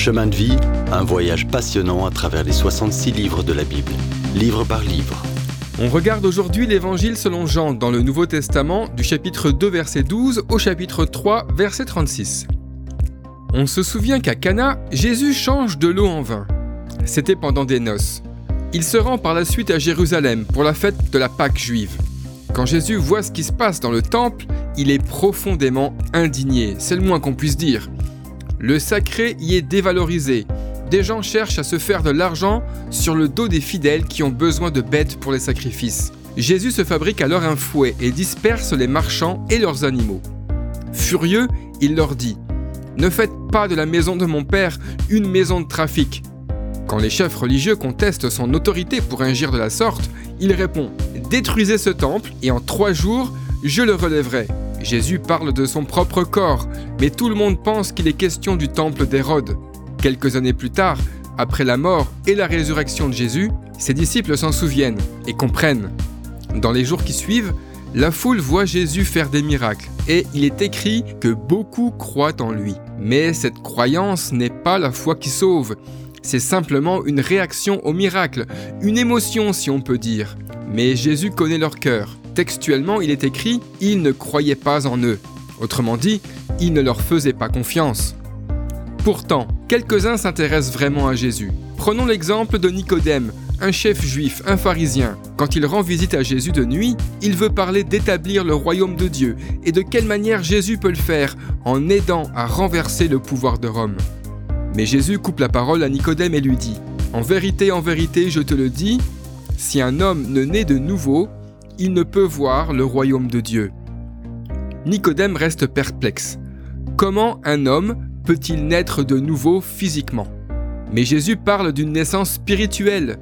Chemin de vie, un voyage passionnant à travers les 66 livres de la Bible, livre par livre. On regarde aujourd'hui l'évangile selon Jean dans le Nouveau Testament du chapitre 2 verset 12 au chapitre 3 verset 36. On se souvient qu'à Cana, Jésus change de l'eau en vin. C'était pendant des noces. Il se rend par la suite à Jérusalem pour la fête de la Pâque juive. Quand Jésus voit ce qui se passe dans le temple, il est profondément indigné, c'est le moins qu'on puisse dire. Le sacré y est dévalorisé. Des gens cherchent à se faire de l'argent sur le dos des fidèles qui ont besoin de bêtes pour les sacrifices. Jésus se fabrique alors un fouet et disperse les marchands et leurs animaux. Furieux, il leur dit Ne faites pas de la maison de mon père une maison de trafic. Quand les chefs religieux contestent son autorité pour agir de la sorte, il répond Détruisez ce temple et en trois jours, je le relèverai. Jésus parle de son propre corps, mais tout le monde pense qu'il est question du temple d'Hérode. Quelques années plus tard, après la mort et la résurrection de Jésus, ses disciples s'en souviennent et comprennent. Dans les jours qui suivent, la foule voit Jésus faire des miracles et il est écrit que beaucoup croient en lui. Mais cette croyance n'est pas la foi qui sauve, c'est simplement une réaction au miracle, une émotion si on peut dire. Mais Jésus connaît leur cœur. Textuellement, il est écrit Ils ne croyaient pas en eux. Autrement dit, il ne leur faisait pas confiance. Pourtant, quelques-uns s'intéressent vraiment à Jésus. Prenons l'exemple de Nicodème, un chef juif, un pharisien. Quand il rend visite à Jésus de nuit, il veut parler d'établir le royaume de Dieu et de quelle manière Jésus peut le faire en aidant à renverser le pouvoir de Rome. Mais Jésus coupe la parole à Nicodème et lui dit En vérité, en vérité, je te le dis, si un homme ne naît de nouveau, il ne peut voir le royaume de Dieu. Nicodème reste perplexe. Comment un homme peut-il naître de nouveau physiquement? Mais Jésus parle d'une naissance spirituelle.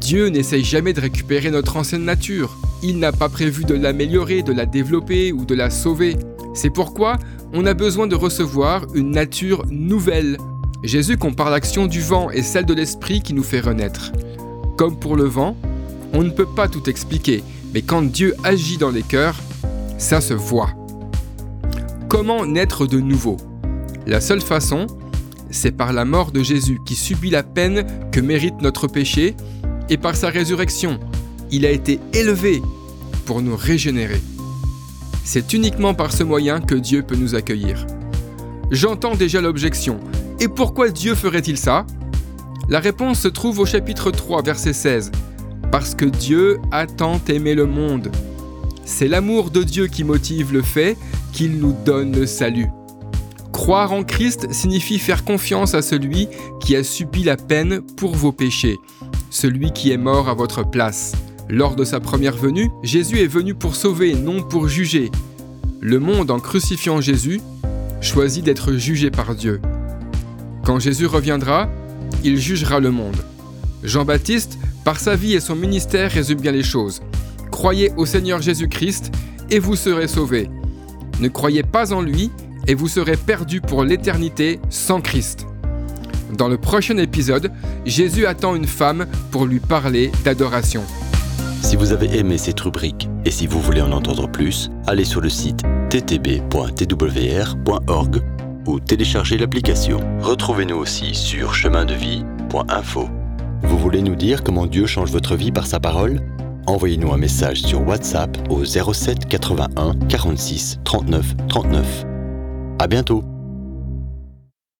Dieu n'essaye jamais de récupérer notre ancienne nature. Il n'a pas prévu de l'améliorer, de la développer ou de la sauver. C'est pourquoi on a besoin de recevoir une nature nouvelle. Jésus compare l'action du vent et celle de l'esprit qui nous fait renaître. Comme pour le vent, on ne peut pas tout expliquer, mais quand Dieu agit dans les cœurs, ça se voit. Comment naître de nouveau? La seule façon, c'est par la mort de Jésus qui subit la peine que mérite notre péché, et par sa résurrection. Il a été élevé pour nous régénérer. C'est uniquement par ce moyen que Dieu peut nous accueillir. J'entends déjà l'objection. Et pourquoi Dieu ferait-il ça? La réponse se trouve au chapitre 3, verset 16 parce que Dieu a tant aimé le monde. C'est l'amour de Dieu qui motive le fait qu'il nous donne le salut. Croire en Christ signifie faire confiance à celui qui a subi la peine pour vos péchés, celui qui est mort à votre place. Lors de sa première venue, Jésus est venu pour sauver, non pour juger. Le monde, en crucifiant Jésus, choisit d'être jugé par Dieu. Quand Jésus reviendra, il jugera le monde. Jean-Baptiste par sa vie et son ministère résume bien les choses. Croyez au Seigneur Jésus-Christ et vous serez sauvés. Ne croyez pas en lui et vous serez perdus pour l'éternité sans Christ. Dans le prochain épisode, Jésus attend une femme pour lui parler d'adoration. Si vous avez aimé cette rubrique et si vous voulez en entendre plus, allez sur le site ttb.twr.org ou téléchargez l'application. Retrouvez-nous aussi sur chemindevie.info. Vous voulez nous dire comment Dieu change votre vie par sa parole? Envoyez-nous un message sur WhatsApp au 07 81 46 39 39. À bientôt